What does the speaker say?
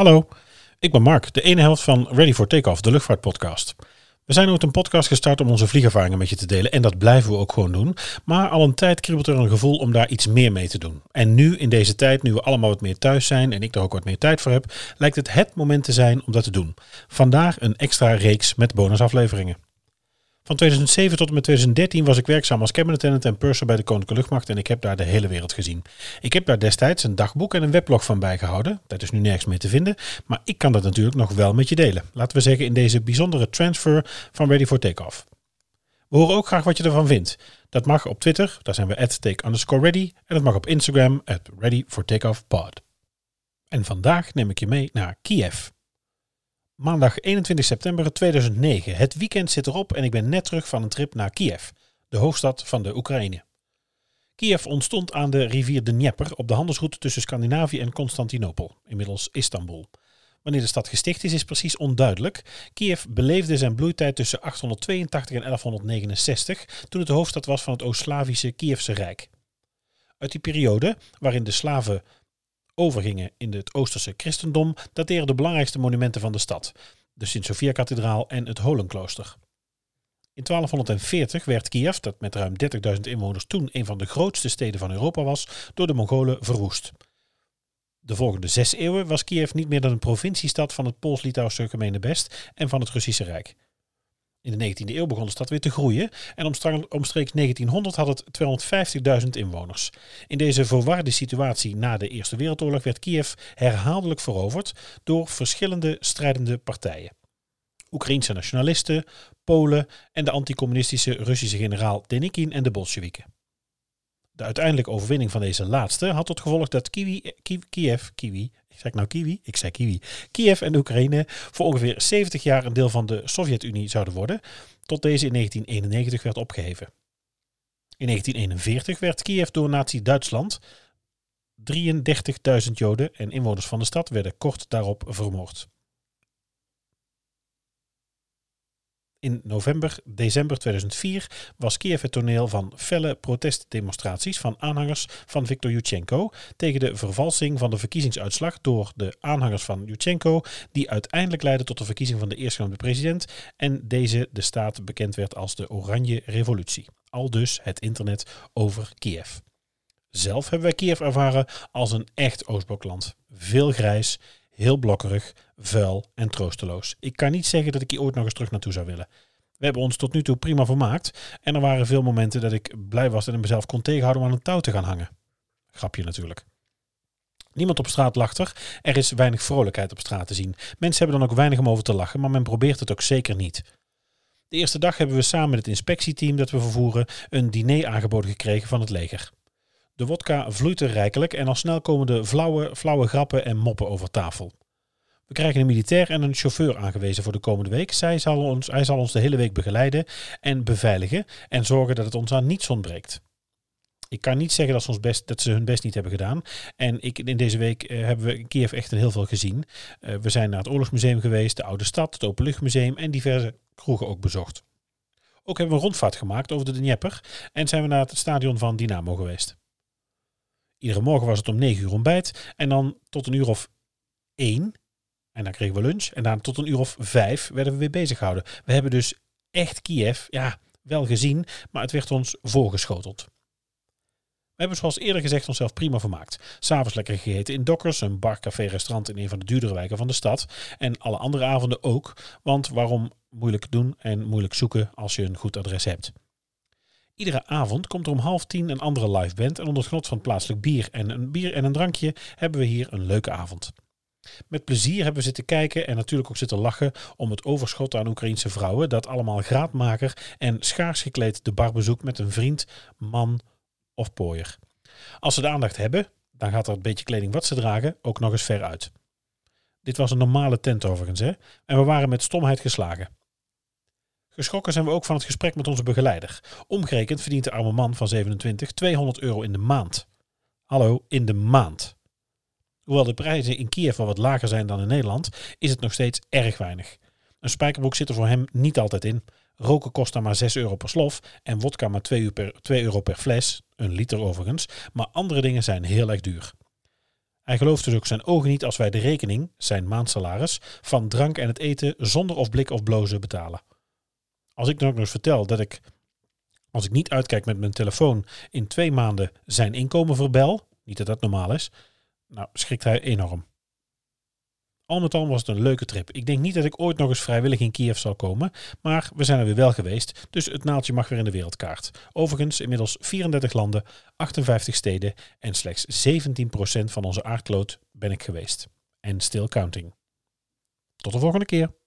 Hallo, ik ben Mark, de ene helft van Ready for Takeoff, de luchtvaartpodcast. We zijn ooit een podcast gestart om onze vliegervaringen met je te delen en dat blijven we ook gewoon doen. Maar al een tijd kriebelt er een gevoel om daar iets meer mee te doen. En nu, in deze tijd, nu we allemaal wat meer thuis zijn en ik er ook wat meer tijd voor heb, lijkt het het moment te zijn om dat te doen. Vandaag een extra reeks met bonusafleveringen. Van 2007 tot en met 2013 was ik werkzaam als cabin attendant en purser bij de Koninklijke Luchtmacht en ik heb daar de hele wereld gezien. Ik heb daar destijds een dagboek en een weblog van bijgehouden. Dat is nu nergens meer te vinden, maar ik kan dat natuurlijk nog wel met je delen. Laten we zeggen in deze bijzondere transfer van Ready for Takeoff. We horen ook graag wat je ervan vindt. Dat mag op Twitter, daar zijn we at take underscore ready. En dat mag op Instagram, at ready for. En vandaag neem ik je mee naar Kiev. Maandag 21 september 2009. Het weekend zit erop en ik ben net terug van een trip naar Kiev, de hoofdstad van de Oekraïne. Kiev ontstond aan de rivier de Dnieper op de handelsroute tussen Scandinavië en Constantinopel, inmiddels Istanbul. Wanneer de stad gesticht is, is precies onduidelijk. Kiev beleefde zijn bloeitijd tussen 882 en 1169, toen het de hoofdstad was van het Oost-Slavische Kievse Rijk. Uit die periode, waarin de slaven overgingen in het Oosterse christendom, dateren de belangrijkste monumenten van de stad, de Sint-Sofia-kathedraal en het Holenklooster. In 1240 werd Kiev, dat met ruim 30.000 inwoners toen een van de grootste steden van Europa was, door de Mongolen verwoest. De volgende zes eeuwen was Kiev niet meer dan een provinciestad van het Pools-Litouwse gemeenebest en van het Russische Rijk. In de 19e eeuw begon de stad weer te groeien en omstreeks 1900 had het 250.000 inwoners. In deze verwarde situatie na de Eerste Wereldoorlog werd Kiev herhaaldelijk veroverd door verschillende strijdende partijen. Oekraïense nationalisten, Polen en de anticommunistische Russische generaal Denikin en de Bolsjewieken. De uiteindelijke overwinning van deze laatste had tot gevolg dat Kiwi, Kiev, Kiwi, Zeg ik nou Kiwi? Ik zei Kiwi. Kiev en Oekraïne voor ongeveer 70 jaar een deel van de Sovjet-Unie zouden worden, tot deze in 1991 werd opgeheven. In 1941 werd Kiev door Nazi-Duitsland 33.000 Joden en inwoners van de stad werden kort daarop vermoord. In november, december 2004 was Kiev het toneel van felle protestdemonstraties van aanhangers van Viktor Yushchenko tegen de vervalsing van de verkiezingsuitslag door de aanhangers van Yushchenko, die uiteindelijk leidde tot de verkiezing van de eerstgenoemde president en deze de staat bekend werd als de Oranje Revolutie. Al dus het internet over Kiev. Zelf hebben wij Kiev ervaren als een echt Oostblokland. Veel grijs, heel blokkerig, vuil en troosteloos. Ik kan niet zeggen dat ik hier ooit nog eens terug naartoe zou willen. We hebben ons tot nu toe prima vermaakt en er waren veel momenten dat ik blij was en mezelf kon tegenhouden om aan een touw te gaan hangen. Grapje natuurlijk. Niemand op straat lacht er. Er is weinig vrolijkheid op straat te zien. Mensen hebben dan ook weinig om over te lachen, maar men probeert het ook zeker niet. De eerste dag hebben we samen met het inspectieteam dat we vervoeren een diner aangeboden gekregen van het leger. De wodka vloeit er rijkelijk en al snel komen de flauwe, flauwe grappen en moppen over tafel. We krijgen een militair en een chauffeur aangewezen voor de komende week. Zij zal ons, hij zal ons de hele week begeleiden en beveiligen en zorgen dat het ons aan niets ontbreekt. Ik kan niet zeggen dat ze, ons best, dat ze hun best niet hebben gedaan. En ik, in deze week eh, hebben we in Kiev echt heel veel gezien. Uh, we zijn naar het Oorlogsmuseum geweest, de Oude Stad, het Openluchtmuseum en diverse kroegen ook bezocht. Ook hebben we een rondvaart gemaakt over de Dnieper en zijn we naar het stadion van Dynamo geweest. Iedere morgen was het om 9 uur ontbijt en dan tot een uur of 1 en dan kregen we lunch. En dan tot een uur of vijf werden we weer bezig gehouden. We hebben dus echt Kiev, ja, wel gezien, maar het werd ons voorgeschoteld. We hebben zoals eerder gezegd onszelf prima vermaakt. S'avonds lekker gegeten in Dokkers, een bar, café, restaurant in een van de duurdere wijken van de stad. En alle andere avonden ook, want waarom moeilijk doen en moeilijk zoeken als je een goed adres hebt. Iedere avond komt er om half tien een andere live band en onder het genot van plaatselijk bier en een bier en een drankje hebben we hier een leuke avond. Met plezier hebben we zitten kijken en natuurlijk ook zitten lachen om het overschot aan Oekraïense vrouwen dat allemaal graadmaker en schaars gekleed de bar bezoekt met een vriend, man of pooier. Als ze de aandacht hebben, dan gaat er een beetje kleding wat ze dragen ook nog eens ver uit. Dit was een normale tent overigens, hè? En we waren met stomheid geslagen. Geschrokken zijn we ook van het gesprek met onze begeleider. Omgerekend verdient de arme man van 27 200 euro in de maand. Hallo, in de maand. Hoewel de prijzen in Kiev wel wat lager zijn dan in Nederland, is het nog steeds erg weinig. Een spijkerbroek zit er voor hem niet altijd in. Roken kost dan maar 6 euro per slof en wodka maar 2, per, 2 euro per fles, een liter overigens, maar andere dingen zijn heel erg duur. Hij gelooft dus ook zijn ogen niet als wij de rekening, zijn maandsalaris, van drank en het eten zonder of blik of blozen betalen. Als ik dan ook nog eens vertel dat ik, als ik niet uitkijk met mijn telefoon, in twee maanden zijn inkomen verbel, niet dat dat normaal is, nou schrikt hij enorm. Al met al was het een leuke trip. Ik denk niet dat ik ooit nog eens vrijwillig in Kiev zal komen, maar we zijn er weer wel geweest, dus het naaldje mag weer in de wereldkaart. Overigens inmiddels 34 landen, 58 steden en slechts 17% van onze aardkloot ben ik geweest. En still counting. Tot de volgende keer.